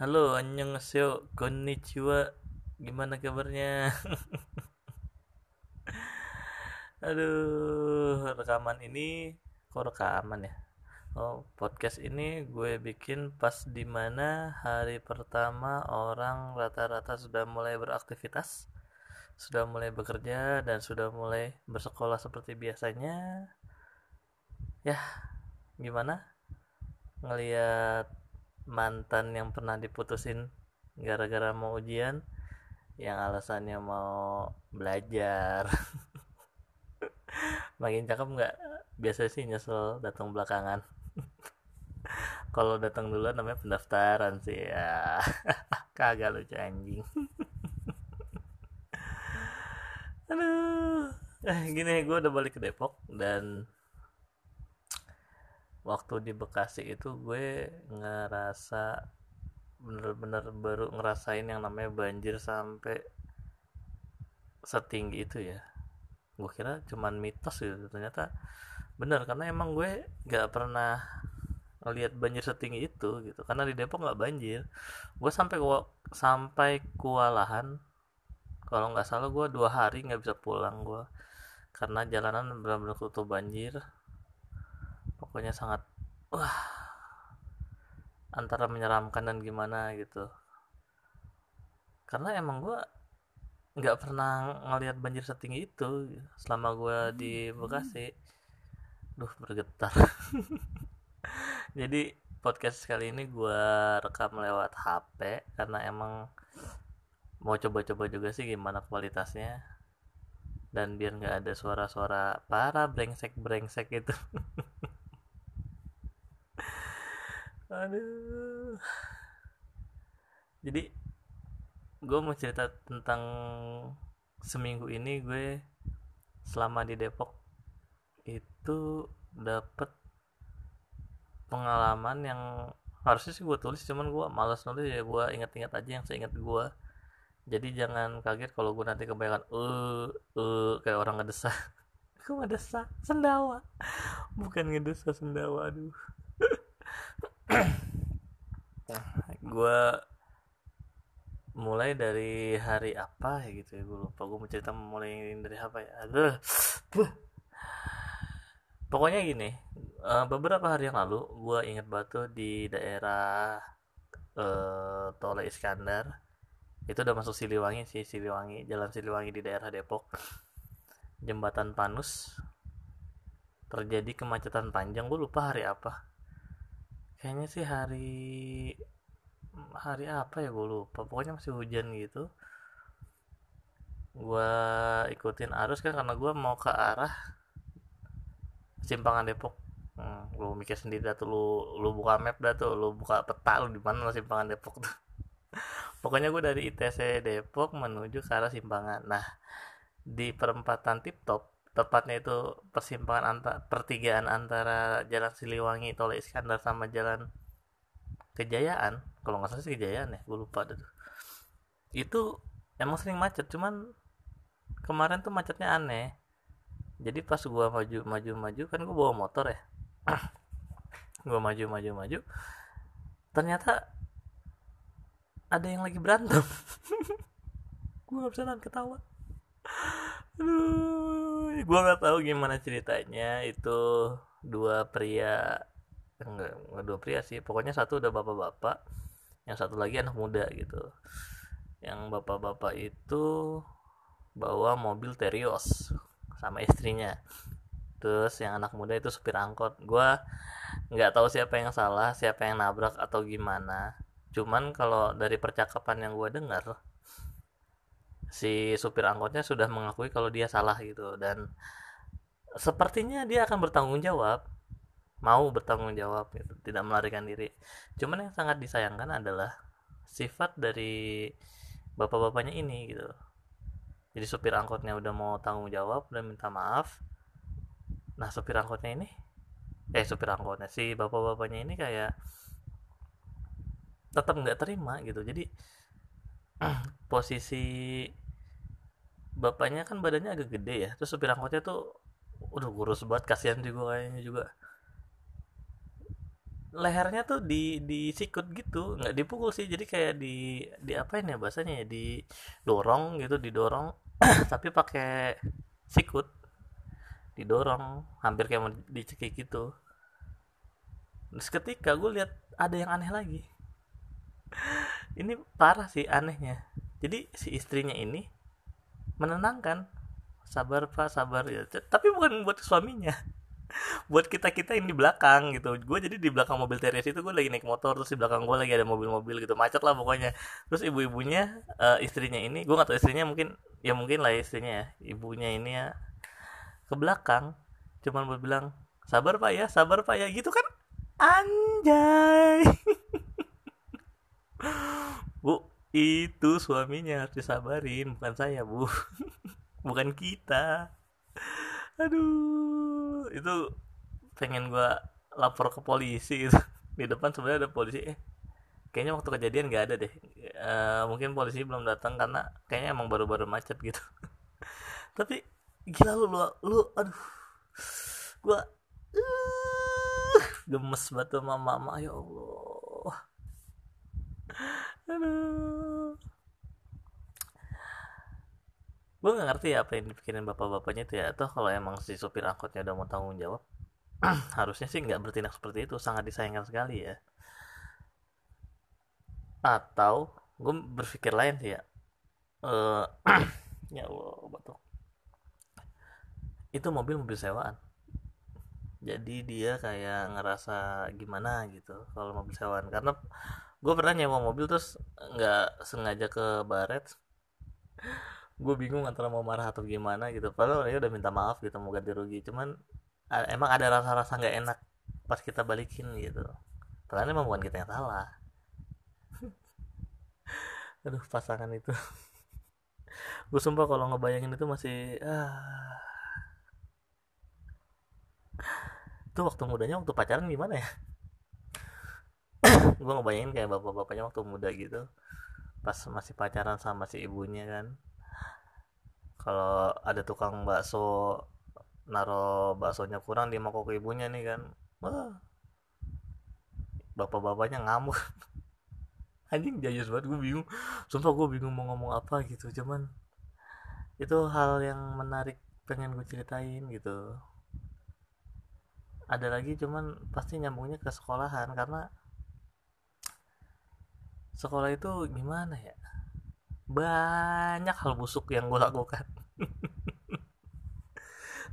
Halo, annyeonghaseyo, konnichiwa. Gimana kabarnya? Aduh, rekaman ini kok rekaman ya? Oh, podcast ini gue bikin pas di mana hari pertama orang rata-rata sudah mulai beraktivitas, sudah mulai bekerja, dan sudah mulai bersekolah seperti biasanya. Ya, gimana? Ngeliat mantan yang pernah diputusin gara-gara mau ujian yang alasannya mau belajar. Makin cakep nggak? Biasa sih nyesel datang belakangan. Kalau datang dulu namanya pendaftaran sih ya. Kagak lucu anjing. Aduh. Eh gini gue udah balik ke Depok dan waktu di Bekasi itu gue ngerasa bener-bener baru ngerasain yang namanya banjir sampai setinggi itu ya. Gue kira cuman mitos gitu ternyata bener karena emang gue gak pernah ngelihat banjir setinggi itu gitu karena di Depok nggak banjir. Gue sampai sampai kewalahan kalau nggak salah gue dua hari nggak bisa pulang gue karena jalanan benar-benar tutup banjir pokoknya sangat wah antara menyeramkan dan gimana gitu. Karena emang gue nggak pernah ngelihat banjir setinggi itu selama gue di Bekasi. Duh bergetar. Jadi podcast kali ini gue rekam lewat HP karena emang mau coba-coba juga sih gimana kualitasnya. Dan biar nggak ada suara-suara para brengsek brengsek itu aduh. Jadi gue mau cerita tentang seminggu ini gue selama di Depok itu dapet pengalaman yang harusnya sih gue tulis cuman gue malas nulis ya gue ingat-ingat aja yang seingat gue jadi jangan kaget kalau gue nanti kebanyakan eh uh, kayak orang ngedesah gue ngedesah sendawa. Bukan ngedesah sendawa aduh gue mulai dari hari apa ya gitu ya gue lupa. Gue mau cerita mulai dari apa ya? Aduh. Pokoknya gini uh, beberapa hari yang lalu gue inget batu di daerah uh, Tol Iskandar. Itu udah masuk Siliwangi sih Siliwangi jalan Siliwangi di daerah Depok. Jembatan Panus. Terjadi kemacetan panjang gue lupa hari apa kayaknya sih hari hari apa ya? Gue lupa. Pokoknya masih hujan gitu. Gue ikutin arus kan karena gue mau ke arah simpangan Depok. Hmm, lu mikir sendiri dah tuh lu lu buka map dah tuh lu buka peta lu di mana simpangan Depok tuh. Pokoknya gue dari ITC Depok menuju ke arah simpangan. Nah di perempatan tip top tepatnya itu persimpangan antar pertigaan antara jalan Siliwangi Tol Iskandar sama jalan Kejayaan. Kalau nggak salah sih Kejayaan ya gue lupa tuh. Itu emang sering macet cuman kemarin tuh macetnya aneh. Jadi pas gue maju maju maju kan gue bawa motor ya. Gue maju maju maju. Ternyata ada yang lagi berantem. Gue gak bisa nahan ketawa gue nggak tahu gimana ceritanya. Itu dua pria enggak, enggak dua pria sih. Pokoknya satu udah bapak-bapak yang satu lagi anak muda gitu. Yang bapak-bapak itu bawa mobil Terios sama istrinya. Terus yang anak muda itu supir angkot. Gue nggak tahu siapa yang salah siapa yang nabrak atau gimana. Cuman kalau dari percakapan yang gue dengar si supir angkotnya sudah mengakui kalau dia salah gitu. Dan sepertinya dia akan bertanggung jawab mau bertanggung jawab gitu tidak melarikan diri. Cuman yang sangat disayangkan adalah sifat dari bapak-bapaknya ini gitu. Jadi supir angkotnya udah mau tanggung jawab dan minta maaf. Nah supir angkotnya ini eh supir angkotnya si bapak-bapaknya ini kayak tetap nggak terima gitu. Jadi posisi bapaknya kan badannya agak gede ya terus supir angkotnya tuh udah kurus banget kasihan juga kayaknya juga. Lehernya tuh di di sikut gitu nggak dipukul sih jadi kayak di di apa ini ya bahasanya ya didorong gitu didorong tapi pakai sikut didorong hampir kayak mau dicekik gitu. Terus ketika gue lihat ada yang aneh lagi ini parah sih anehnya. Jadi si istrinya ini menenangkan. Sabar pak sabar ya. Tapi bukan buat suaminya. Buat kita kita yang di belakang gitu. Gue jadi di belakang mobil teres itu gue lagi naik motor terus di belakang gue lagi ada mobil-mobil gitu. Macet lah pokoknya. Terus ibu-ibunya uh, istrinya ini gue gak tau istrinya mungkin ya mungkin lah istrinya ya. Ibunya ini ya ke belakang. Cuman buat bilang sabar pak ya sabar pak ya. Gitu kan? Anjay bu itu suaminya harus disabarin. Bukan saya bu. Bukan kita. Aduh itu pengen gua lapor ke polisi. Gitu. di depan sebenarnya ada polisi. Eh kayaknya waktu kejadian nggak ada deh. E, mungkin polisi belum datang karena kayaknya emang baru-baru macet gitu. Tapi gila lu lu, lu aduh. Gua uh, gemes banget sama mama ya Allah aduh. Gue gak ngerti ya apa yang dipikirin bapak-bapaknya itu ya. Atau kalau emang si supir angkotnya udah mau tanggung jawab harusnya sih nggak bertindak seperti itu. Sangat disayangkan sekali ya. Atau gue berpikir lain sih ya. Uh, ya Allah batuk. Itu mobil mobil sewaan. Jadi dia kayak ngerasa gimana gitu kalau mobil sewaan. Karena gue pernah nyewa mobil terus nggak sengaja ke baret. Gue bingung antara mau marah atau gimana gitu. Padahal dia udah minta maaf gitu mau ganti rugi. Cuman emang ada rasa-rasa nggak enak pas kita balikin gitu. Padahal emang bukan kita yang salah. Aduh pasangan itu. Gue sumpah kalau ngebayangin itu masih ah. Itu waktu mudanya waktu pacaran gimana ya gue ngebayangin kayak bapak-bapaknya waktu muda gitu pas masih pacaran sama si ibunya kan. Kalau ada tukang bakso naro baksonya kurang dia mau ke ibunya nih kan. Wah bapak-bapaknya ngamuk. Anjing jayus banget gue bingung. Sumpah gue bingung mau ngomong apa gitu cuman itu hal yang menarik pengen gue ceritain gitu. Ada lagi cuman pasti nyambungnya ke sekolahan karena sekolah itu gimana ya? Banyak hal busuk yang gue lakukan.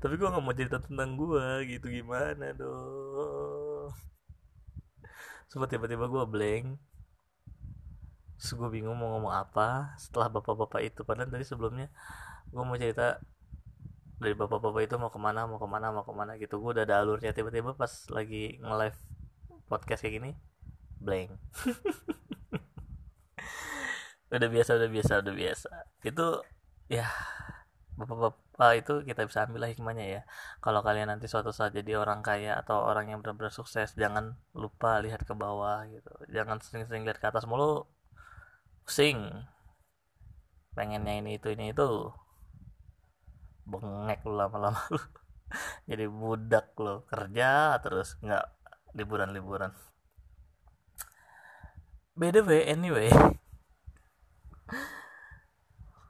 Tapi gue nggak mau cerita tentang gue gitu gimana dong? Sempat tiba-tiba gue blank. Terus bingung mau ngomong apa setelah bapak-bapak itu. Padahal tadi sebelumnya gue mau cerita dari bapak-bapak itu mau ke mana mau ke mana mau ke mana gitu. Gue udah ada alurnya. Tiba-tiba pas lagi nge-live podcast kayak gini blank udah biasa udah biasa udah biasa. Itu ya bapak-bapak itu kita bisa ambil lah hikmahnya ya. Kalau kalian nanti suatu saat jadi orang kaya atau orang yang benar-benar sukses jangan lupa lihat ke bawah gitu. Jangan sering-sering lihat ke atas mulu. Pusing. Pengennya ini itu ini itu. Bengek lu lama-lama. Lu jadi budak lo kerja terus nggak liburan-liburan. By the way anyway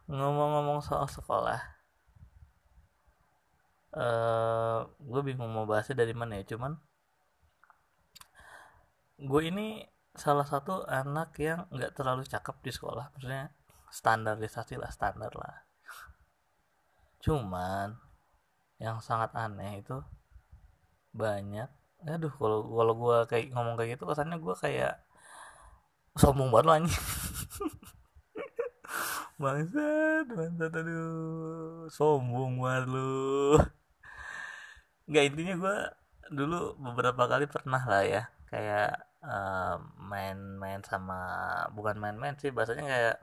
ngomong-ngomong soal sekolah uh, gue bingung mau bahasnya dari mana ya cuman gue ini salah satu anak yang nggak terlalu cakep di sekolah. Maksudnya standarisasi lah standar lah. Cuman yang sangat aneh itu banyak. Aduh kalau kalau gue kayak ngomong kayak gitu kesannya gue kayak sombong banget loh bangsat bangsat aduh. Sombong banget lu. Nggak intinya gue dulu beberapa kali pernah lah ya kayak main-main uh, sama bukan main-main sih bahasanya kayak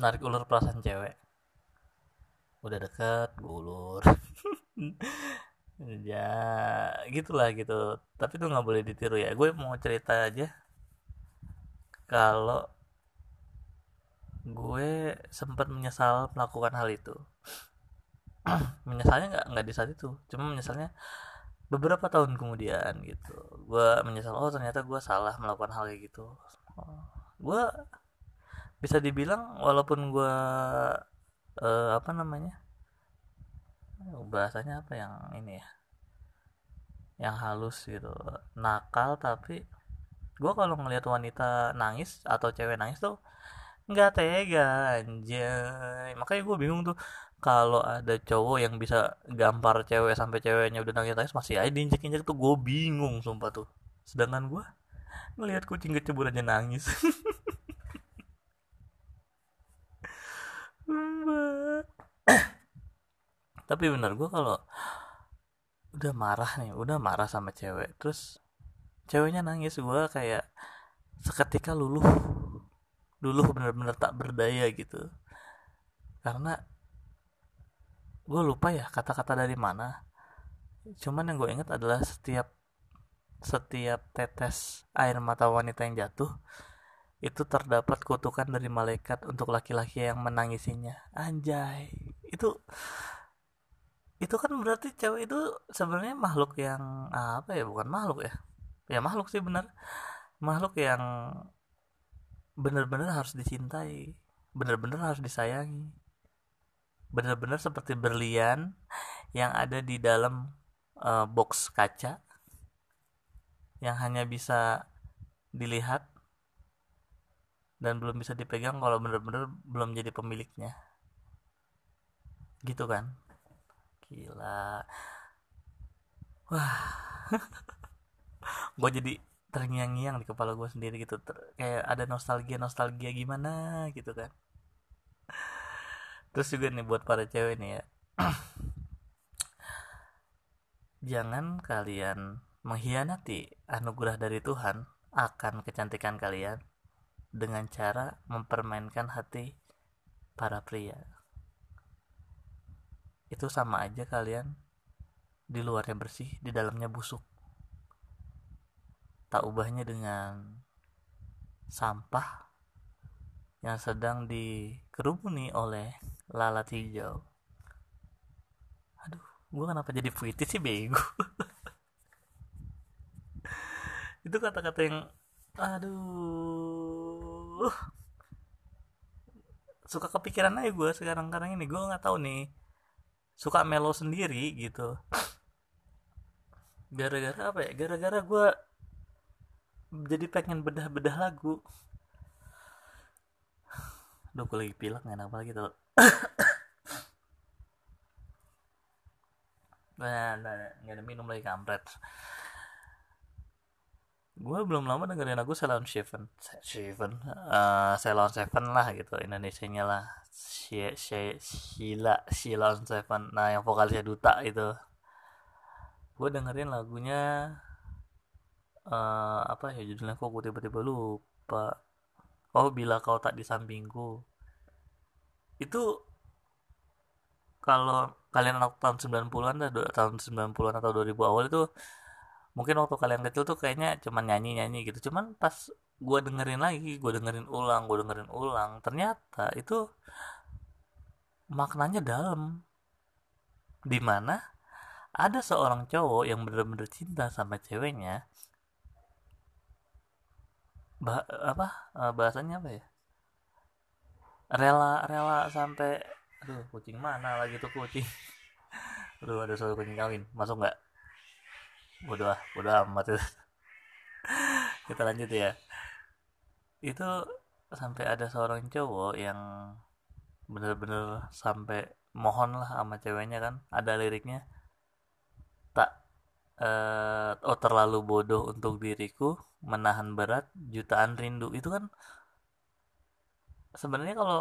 narik ulur perasaan cewek. Udah deket gue ulur. Ya gitulah gitu. Tapi tuh nggak boleh ditiru ya. Gue mau cerita aja. Kalau gue sempat menyesal melakukan hal itu. Menyesalnya nggak nggak di saat itu. Cuma menyesalnya beberapa tahun kemudian gitu. Gue menyesal oh ternyata gue salah melakukan hal kayak gitu. Gue bisa dibilang walaupun gue uh, apa namanya bahasanya apa yang ini ya yang halus gitu nakal tapi gue kalau ngelihat wanita nangis atau cewek nangis tuh nggak tega anjay. Makanya gue bingung tuh kalau ada cowok yang bisa gampar cewek sampai ceweknya udah nangis nangis masih aja diinjek injek tuh gue bingung sumpah tuh. Sedangkan gue ngelihat kucing kecebur aja nangis. Tapi benar gue kalau udah marah nih udah marah sama cewek terus ceweknya nangis gue kayak seketika luluh dulu benar-benar tak berdaya gitu. Karena gue lupa ya kata-kata dari mana. Cuman yang gue inget adalah setiap setiap tetes air mata wanita yang jatuh itu terdapat kutukan dari malaikat untuk laki-laki yang menangisinya. Anjay. Itu itu kan berarti cewek itu sebenarnya makhluk yang apa ya bukan makhluk ya. Ya makhluk sih benar makhluk yang benar-benar harus dicintai benar-benar harus disayangi benar-benar seperti berlian yang ada di dalam uh, box kaca yang hanya bisa dilihat dan belum bisa dipegang kalau benar-benar belum jadi pemiliknya. Gitu kan? Gila. Wah. Gue jadi terngiang-ngiang di kepala gue sendiri gitu. Ter kayak ada nostalgia nostalgia gimana gitu kan. Terus juga nih buat para cewek nih ya. Jangan kalian mengkhianati anugerah dari Tuhan akan kecantikan kalian dengan cara mempermainkan hati para pria. Itu sama aja kalian di luarnya bersih di dalamnya busuk tak ubahnya dengan sampah yang sedang dikerumuni oleh lalat hijau. Aduh gue kenapa jadi puitis sih bego? Itu kata-kata yang aduh. Suka kepikiran aja gue sekarang sekarang ini. Gue nggak tahu nih. Suka melo sendiri gitu. Gara-gara apa ya? Gara-gara gue jadi pengen bedah-bedah lagu. Duh gue lagi pilek enak banget gitu. Nah, nah, nggak ada minum lagi kampret. Gue belum lama dengerin lagu Salon Seven. Seven uh, Salon Seven lah gitu Indonesia nya lah Sheila Sheila Seven. Nah yang vokalisnya Duta itu. Gue dengerin lagunya uh, apa ya judulnya kok gue tiba-tiba lupa. Oh bila kau tak di sampingku. Itu kalau kalian anak tahun 90-an dah tahun 90-an atau 2000 awal itu mungkin waktu kalian kecil tuh kayaknya cuman nyanyi-nyanyi gitu. Cuman pas gue dengerin lagi gue dengerin ulang gue dengerin ulang ternyata itu maknanya dalam. Di mana ada seorang cowok yang bener-bener cinta sama ceweknya bah apa uh, bahasanya apa ya? Rela rela sampai aduh kucing mana lagi tuh kucing? Aduh ada suara kucing kawin. Masuk nggak? Bodoh ah bodoh amat tuh kita lanjut ya. Itu sampai ada seorang cowok yang bener-bener sampai mohon lah sama ceweknya kan. Ada liriknya uh, oh terlalu bodoh untuk diriku menahan berat jutaan rindu. Itu kan sebenarnya kalau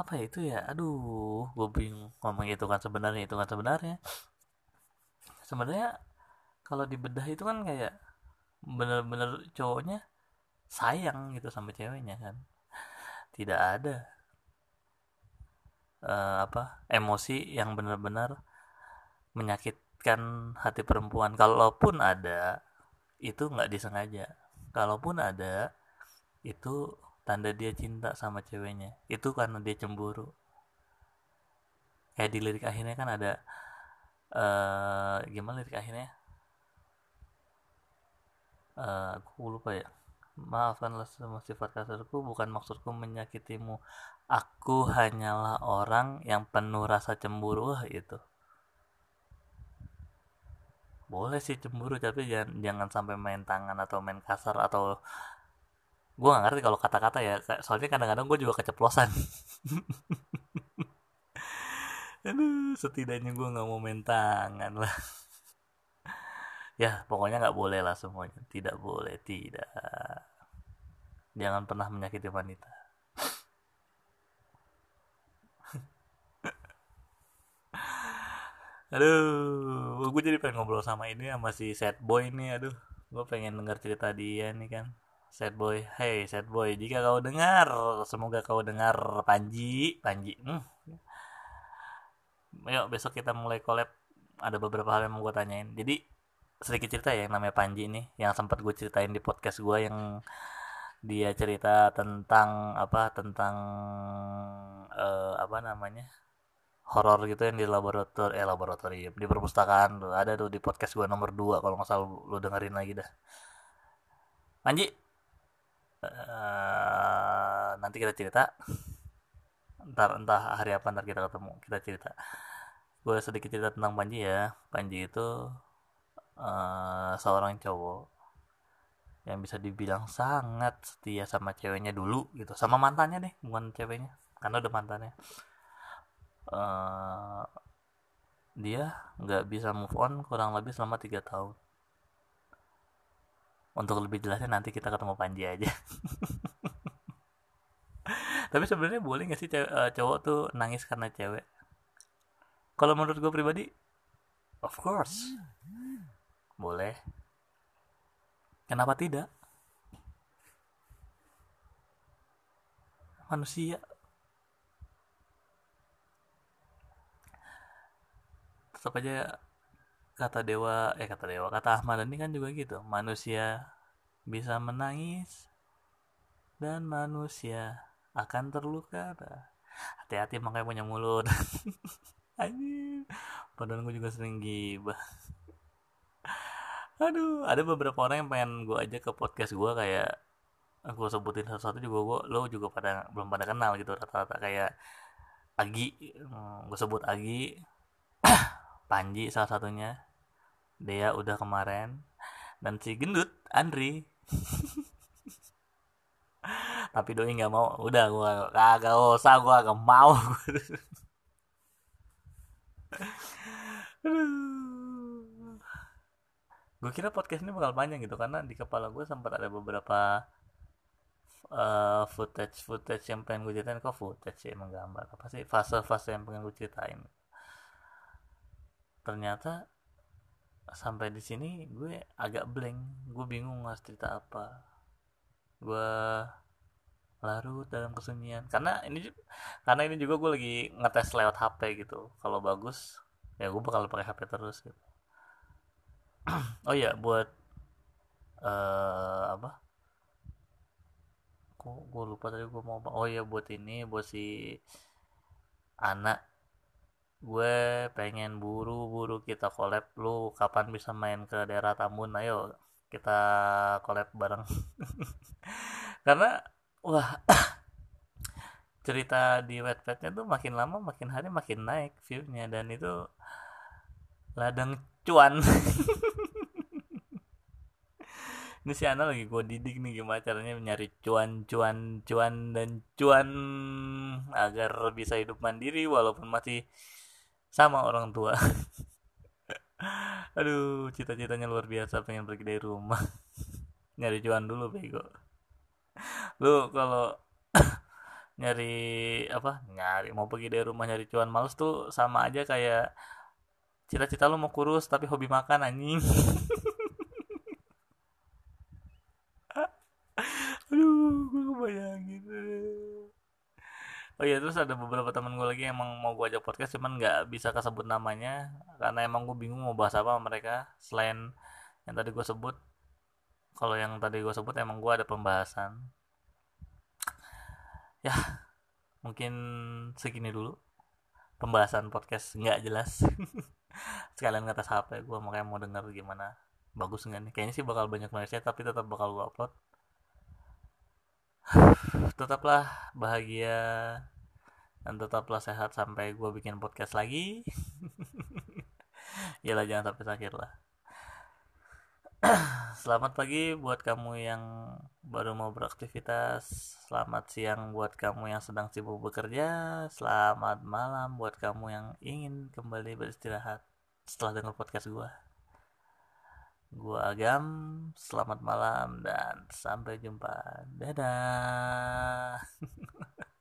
apa ya itu ya? Aduh gue bingung ngomong itu kan sebenarnya itu kan sebenarnya. Sebenarnya kalau dibedah itu kan kayak bener-bener cowoknya sayang gitu sama ceweknya kan. Tidak ada uh, apa emosi yang benar-benar menyakit menyakitkan hati perempuan. Kalaupun ada itu nggak disengaja. Kalaupun ada itu tanda dia cinta sama ceweknya. Itu karena dia cemburu. Kayak di lirik akhirnya kan ada uh, gimana lirik akhirnya? Uh, aku lupa ya. Maafkanlah semua sifat kasarku bukan maksudku menyakitimu. Aku hanyalah orang yang penuh rasa cemburu itu boleh sih cemburu tapi jangan jangan sampai main tangan atau main kasar atau gue gak ngerti kalau kata-kata ya soalnya kadang-kadang gue juga keceplosan. Aduh setidaknya gue nggak mau main tangan lah. Ya pokoknya nggak boleh lah semuanya. Tidak boleh tidak. Jangan pernah menyakiti wanita aduh gue jadi pengen ngobrol sama ini sama si sad boy ini aduh. Gue pengen dengar cerita dia nih kan. Sad boy hey sad boy jika kau dengar semoga kau dengar Panji Panji hmm. yuk besok kita mulai collab. Ada beberapa hal yang mau gue tanyain. Jadi sedikit cerita ya yang namanya Panji ini yang sempat gue ceritain di podcast gue yang dia cerita tentang apa tentang uh, apa namanya horor gitu yang di laboratorium eh laboratorium di perpustakaan ada tuh di podcast gue nomor 2 kalau nggak salah lu dengerin lagi dah. Panji uh, nanti kita cerita. Ntar entah hari apa ntar kita ketemu kita cerita. Gue sedikit cerita tentang Panji ya. Panji itu uh, seorang cowok yang bisa dibilang sangat setia sama ceweknya dulu gitu. Sama mantannya deh bukan ceweknya. Karena udah mantannya uh, dia nggak bisa move on kurang lebih selama tiga tahun. Untuk lebih jelasnya nanti kita ketemu Panji aja. Tapi sebenarnya boleh nggak sih uh, cowok tuh nangis karena cewek? Kalau menurut gue pribadi of course. Boleh. Kenapa tidak? Manusia tetap aja kata dewa eh kata dewa kata Ahmad ini kan juga gitu. Manusia bisa menangis dan manusia akan terluka. Hati-hati makanya punya mulut. Anjir padahal gue juga sering gibah. Aduh ada beberapa orang yang pengen gue aja ke podcast gue kayak aku sebutin satu-satu juga gue lo juga pada belum pada kenal gitu rata-rata. Kayak Agi hmm, gue sebut Agi Panji salah satunya. Dea udah kemarin. Dan si gendut Andri. Tapi doi nggak mau. Udah gua kagak usah gua gak mau. Gue kira podcast ini bakal panjang gitu karena di kepala gue sempat ada beberapa uh, footage footage yang pengen gue ceritain. Kok footage sih emang gambar? Apa sih fase-fase yang pengen gue ceritain ternyata sampai di sini gue agak blank. Gue bingung harus cerita apa. Gue larut dalam kesunyian. Karena ini karena ini juga gue lagi ngetes lewat HP gitu. Kalau bagus ya gue bakal pakai HP terus gitu. Oh iya buat uh, apa? Kok gue lupa tadi gue mau oh iya buat ini buat si anak gue pengen buru-buru kita collab. Lu kapan bisa main ke daerah Tambun? Ayo kita collab bareng. Karena wah cerita di wetpetnya tuh makin lama makin hari makin naik viewnya. Dan itu ladang cuan. Ini si Ana lagi gue didik nih gimana caranya nyari cuan cuan cuan dan cuan agar bisa hidup mandiri walaupun masih sama orang tua. Aduh cita-citanya luar biasa pengen pergi dari rumah. Nyari cuan dulu bego. Lu kalau nyari apa nyari mau pergi dari rumah nyari cuan males tuh sama aja kayak cita-cita lu mau kurus tapi hobi makan anjing. Aduh gue kebayangin oh iya terus ada beberapa teman gue lagi yang emang mau gue ajak podcast cuman nggak bisa kesebut namanya karena emang gue bingung mau bahas apa sama mereka selain yang tadi gue sebut. Kalau yang tadi gue sebut emang gue ada pembahasan. Ya mungkin segini dulu pembahasan podcast nggak jelas. Sekalian ngatas HP gue makanya mau denger gimana. Bagus nggak nih? Kayaknya sih bakal banyak noise tapi tetap bakal gue upload tetaplah bahagia dan tetaplah sehat sampai gue bikin podcast lagi ya lah jangan sampai sakit lah Selamat pagi buat kamu yang baru mau beraktivitas. Selamat siang buat kamu yang sedang sibuk bekerja. Selamat malam buat kamu yang ingin kembali beristirahat setelah dengar podcast gue. Gue Agam, selamat malam dan sampai jumpa. Dadah.